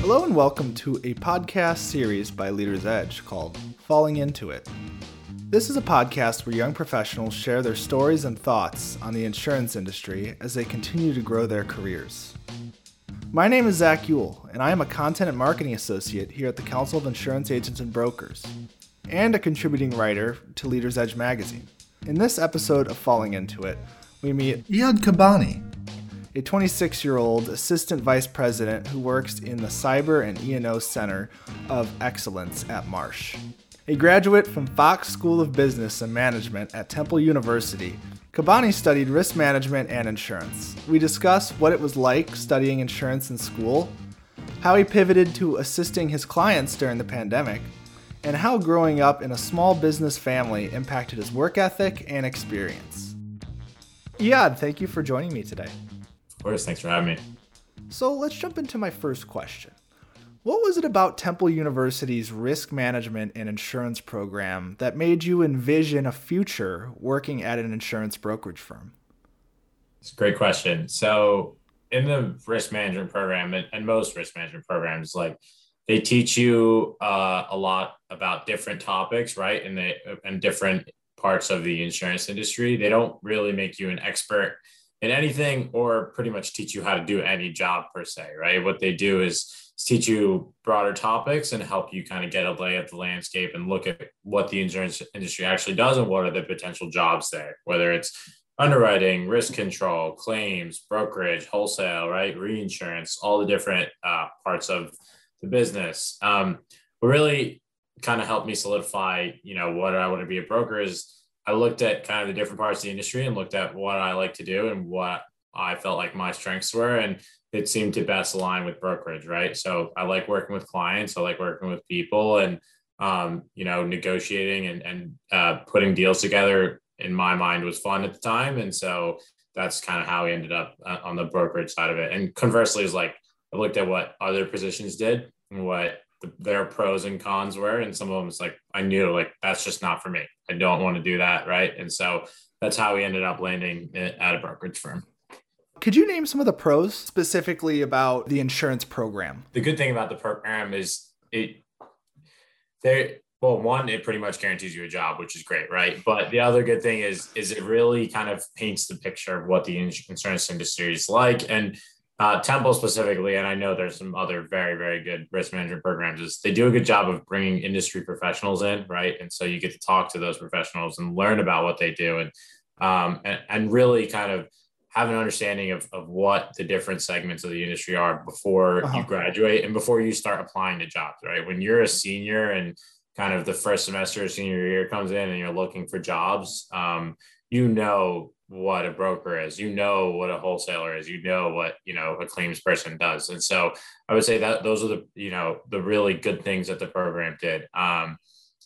Hello and welcome to a podcast series by Leaders Edge called Falling Into It. This is a podcast where young professionals share their stories and thoughts on the insurance industry as they continue to grow their careers. My name is Zach Yule, and I am a content and marketing associate here at the Council of Insurance Agents and Brokers, and a contributing writer to Leaders Edge magazine. In this episode of Falling Into It, we meet Iyad Kabani, a 26 year old assistant vice president who works in the Cyber and E&O Center of Excellence at Marsh. A graduate from Fox School of Business and Management at Temple University, Kabani studied risk management and insurance. We discuss what it was like studying insurance in school, how he pivoted to assisting his clients during the pandemic, and how growing up in a small business family impacted his work ethic and experience. Iyad, thank you for joining me today. Of course, thanks for having me. So let's jump into my first question. What was it about Temple University's risk management and insurance program that made you envision a future working at an insurance brokerage firm? It's a great question. So, in the risk management program, and, and most risk management programs, like they teach you uh, a lot about different topics, right? And they and different parts of the insurance industry. They don't really make you an expert in anything or pretty much teach you how to do any job per se, right? What they do is teach you broader topics and help you kind of get a lay of the landscape and look at what the insurance industry actually does and what are the potential jobs there, whether it's underwriting, risk control, claims, brokerage, wholesale, right, reinsurance, all the different uh, parts of the business. Um, what really kind of helped me solidify, you know, what I want to be a broker is I looked at kind of the different parts of the industry and looked at what I like to do and what I felt like my strengths were. And it seemed to best align with brokerage, right? So I like working with clients, I like working with people and, um, you know, negotiating and, and uh, putting deals together in my mind was fun at the time. And so that's kind of how we ended up uh, on the brokerage side of it. And conversely, is like I looked at what other positions did and what their pros and cons were. And some of them, it's like, I knew like, that's just not for me. I don't want to do that. Right. And so that's how we ended up landing at a brokerage firm. Could you name some of the pros specifically about the insurance program? The good thing about the program is it, there, well, one, it pretty much guarantees you a job, which is great, right? But the other good thing is, is it really kind of paints the picture of what the insurance industry is like. And uh, Temple specifically, and I know there's some other very, very good risk management programs, is they do a good job of bringing industry professionals in, right? And so you get to talk to those professionals and learn about what they do and, um, and, and really kind of have an understanding of, of what the different segments of the industry are before uh-huh. you graduate and before you start applying to jobs, right? When you're a senior and kind of the first semester senior year comes in and you're looking for jobs, um, you know what a broker is. You know what a wholesaler is. You know what you know a claims person does. And so i would say that those are the you know the really good things that the program did. Um,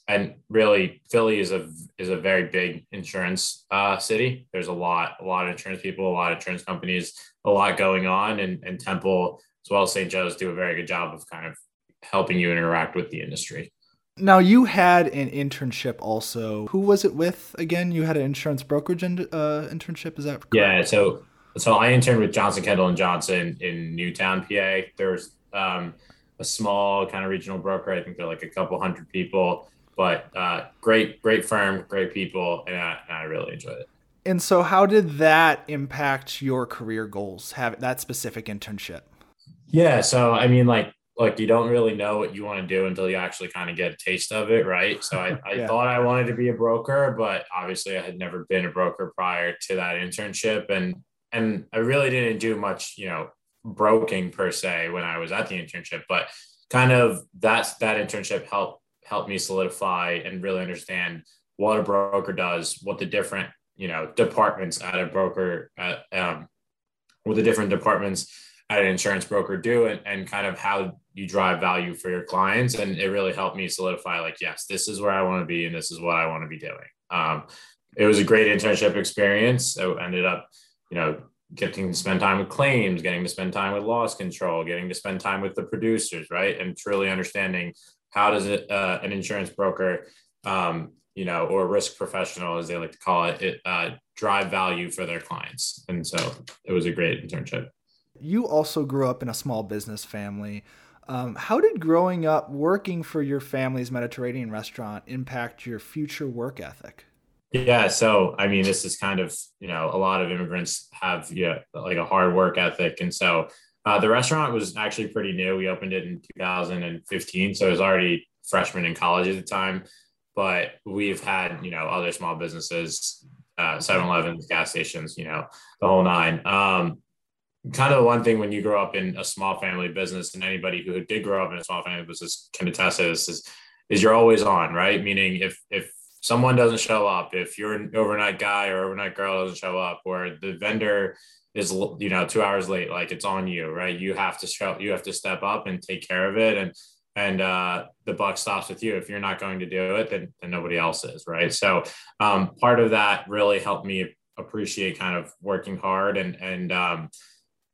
and really philly is a is a very big insurance uh, city. There's a lot a lot of insurance people a lot of insurance companies a lot going on. And, and temple as well as st joe's do a very good job of kind of helping you interact with the industry now you had an internship also. Who was it with again? You had an insurance brokerage in, uh, internship. Is that correct? Yeah. So so I interned with Johnson Kendall and Johnson in Newtown, PA. There's um, a small kind of regional broker. I think they're like a couple hundred people, but uh, great great firm, great people, and I, and I really enjoyed it. And so, how did that impact your career goals? Have that specific internship? Yeah. So I mean, like look, you don't really know what you want to do until you actually kind of get a taste of it, right? So I, I yeah. thought I wanted to be a broker, but obviously I had never been a broker prior to that internship. And and I really didn't do much, you know, broking per se when I was at the internship, but kind of that's that internship helped helped me solidify and really understand what a broker does, what the different, you know, departments at a broker, uh, um, what the different departments at an insurance broker do and, and kind of how you drive value for your clients. And it really helped me solidify like, yes, this is where I want to be and this is what I want to be doing. Um, it was a great internship experience. So ended up, you know, getting to spend time with claims, getting to spend time with loss control, getting to spend time with the producers, right? And truly understanding how does it, uh, an insurance broker um, you know, or risk professional, as they like to call it, it uh, drive value for their clients. And so it was a great internship. You also grew up in a small business family. Um, how did growing up working for your family's Mediterranean restaurant impact your future work ethic? Yeah, so I mean, this is kind of you know a lot of immigrants have yeah like a hard work ethic, and so uh, the restaurant was actually pretty new. We opened it in 2015, so I was already freshman in college at the time. But we've had you know other small businesses, uh, 7-Elevens, gas stations, you know the whole nine. Um, kind of one thing when you grow up in a small family business, and anybody who did grow up in a small family business can attest to this is is you're always on, right? Meaning if if someone doesn't show up, if you're an overnight guy or overnight girl doesn't show up, or the vendor is you know two hours late, like it's on you, right? You have to show, you have to step up and take care of it, and and uh, the buck stops with you. If you're not going to do it, then, then nobody else is, right? So um, part of that really helped me appreciate kind of working hard and and um,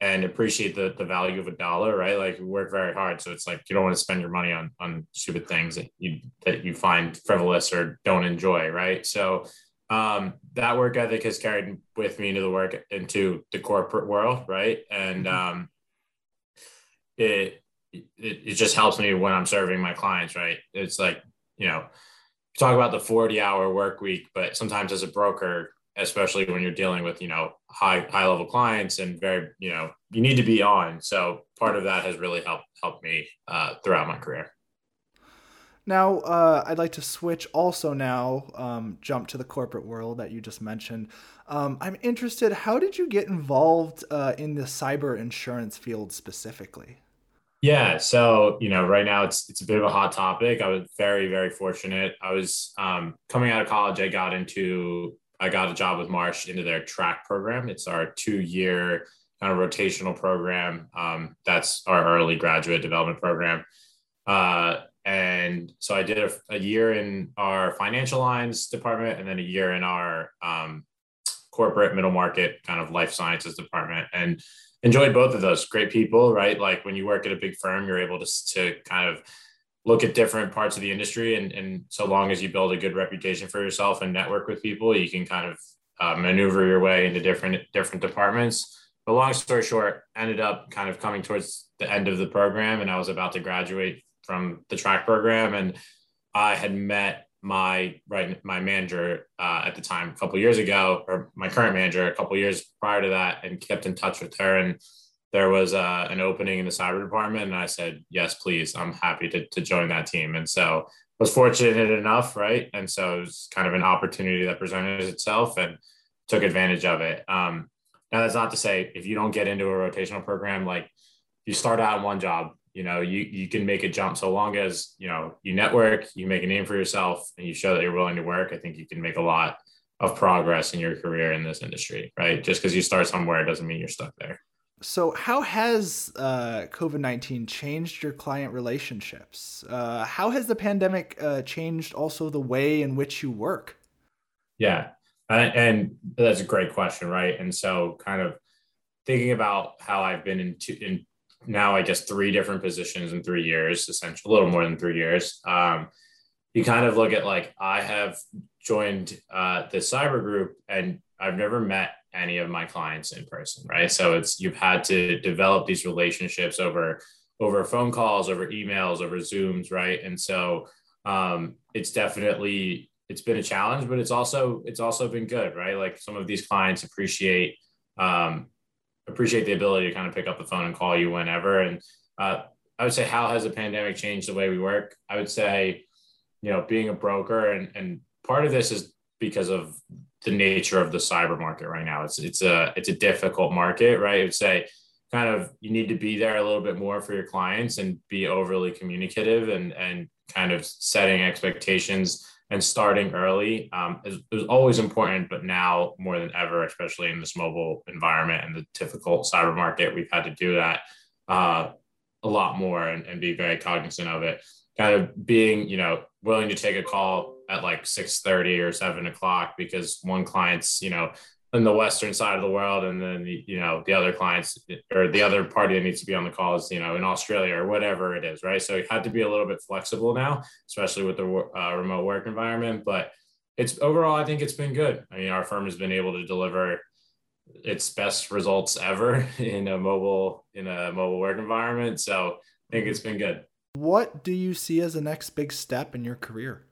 and appreciate the, the value of a dollar, right? Like we work very hard. So it's like you don't want to spend your money on on stupid things that you that you find frivolous or don't enjoy, right? So um, that work ethic has carried with me into the work into the corporate world, right? And mm-hmm. um, it, it it just helps me when I'm serving my clients, right? It's like you know, talk about the 40 hour work week, but sometimes as a broker, especially when you're dealing with you know high high level clients and very you know you need to be on so part of that has really helped helped me uh, throughout my career now uh, i'd like to switch also now um, jump to the corporate world that you just mentioned um, i'm interested how did you get involved uh, in the cyber insurance field specifically yeah, so you know, right now it's it's a bit of a hot topic. I was very very fortunate. I was um, coming out of college. I got into I got a job with Marsh into their track program. It's our two year kind of rotational program. Um, that's our early graduate development program. Uh, and so I did a, a, year in our financial lines department and then a year in our um, corporate middle market kind of life sciences department and enjoyed both of those great people, right? Like when you work at a big firm, you're able to, to kind of look at different parts of the industry and, and so long as you build a good reputation for yourself and network with people you can kind of uh, maneuver your way into different different departments. But long story short ended up kind of coming towards the end of the program and i was about to graduate from the track program and i had met my right my manager uh, at the time a couple years ago or my current manager a couple years prior to that and kept in touch with her and there was uh, an opening in the cyber department and i said yes please i'm happy to, to join that team. And so was fortunate enough right? And so it was kind of an opportunity that presented itself and took advantage of it. Um, now that's not to say if you don't get into a rotational program like you start out in one job you know you you can make a jump. So long as you know you network you make a name for yourself and you show that you're willing to work i think you can make a lot of progress in your career in this industry right? Just because you start somewhere doesn't mean you're stuck there so, how has uh, COVID 19 changed your client relationships? Uh, how has the pandemic uh, changed also the way in which you work? Yeah, and that's a great question, right? And so, kind of thinking about how I've been in, two, in now, I guess, three different positions in three years, essentially a little more than three years. Um, you kind of look at like, I have joined uh, the cyber group and I've never met any of my clients in person, right? So it's you've had to develop these relationships over over phone calls, over emails, over Zooms, right? And so um, it's definitely it's been a challenge, but it's also it's also been good, right? Like some of these clients appreciate um, appreciate the ability to kind of pick up the phone and call you whenever. And uh, I would say, how has the pandemic changed the way we work? I would say, you know, being a broker and and part of this is because of the nature of the cyber market right now. It's it's a it's a difficult market, right? I would say kind of you need to be there a little bit more for your clients and be overly communicative and and kind of setting expectations and starting early um, is, is always important, but now more than ever, especially in this mobile environment and the difficult cyber market, we've had to do that uh, a lot more and, and be very cognizant of it. Kind of being, you know, willing to take a call at like 6.30 or 7 o'clock because one client's you know in the western side of the world and then the, you know the other clients or the other party that needs to be on the call is you know in australia or whatever it is right so you had to be a little bit flexible now especially with the uh, remote work environment but it's overall, I think it's been good. I mean, our firm has been able to deliver its best results ever in a mobile in a mobile work environment. So I think it's been good. What do you see as the next big step in your career?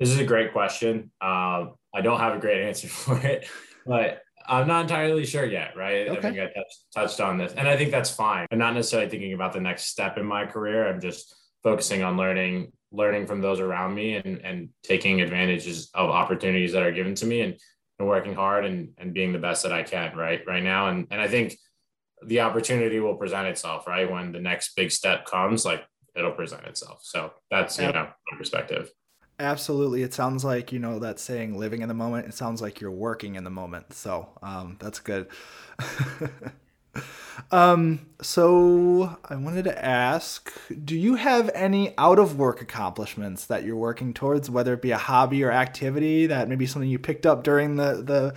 This is a great question. Um, I don't have a great answer for it, but I'm not entirely sure yet, right? Okay. I think I touched, touched on this, and I think that's fine. I'm not necessarily thinking about the next step in my career. I'm just focusing on learning, learning from those around me, and and taking advantages of opportunities that are given to me, and, and working hard and and being the best that I can, right, right now. And and I think the opportunity will present itself, right, when the next big step comes. Like it'll present itself. So that's you know my perspective. Absolutely. It sounds like, you know, that saying living in the moment. It sounds like you're working in the moment. So um, that's good. um, so I wanted to ask do you have any out of work accomplishments that you're working towards, whether it be a hobby or activity that maybe something you picked up during the, the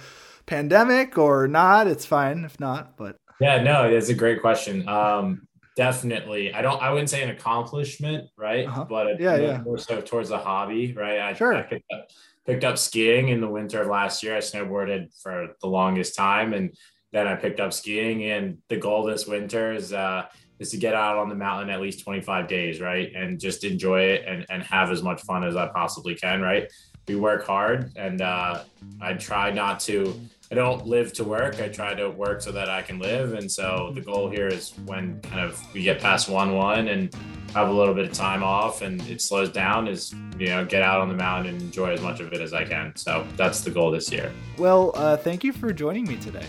pandemic or not? It's fine if not, but. Yeah, no, it's a great question. Um, definitely i don't i wouldn't say an accomplishment right? Uh-huh. but yeah, yeah. more so towards a hobby right? I, sure. I picked, up, picked up skiing in the winter of last year. I snowboarded for the longest time and then i picked up skiing and the goal this winter is uh is to get out on the mountain at least 25 days right? And just enjoy it and, and have as much fun as i possibly can right? We work hard and uh i try not to I don't live to work. I try to work so that I can live. And so the goal here is when kind of we get past one one and have a little bit of time off and it slows down is you know get out on the mountain and enjoy as much of it as I can. So that's the goal this year. Well, uh, thank you for joining me today.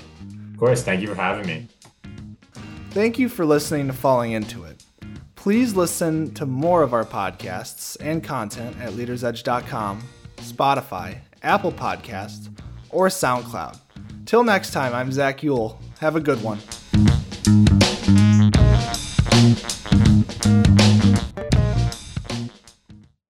Of course, thank you for having me. Thank you for listening to Falling Into It. Please listen to more of our podcasts and content at leadersedge.com, Spotify, Apple Podcasts, or SoundCloud. Till next time, I'm Zach Yule. Have a good one.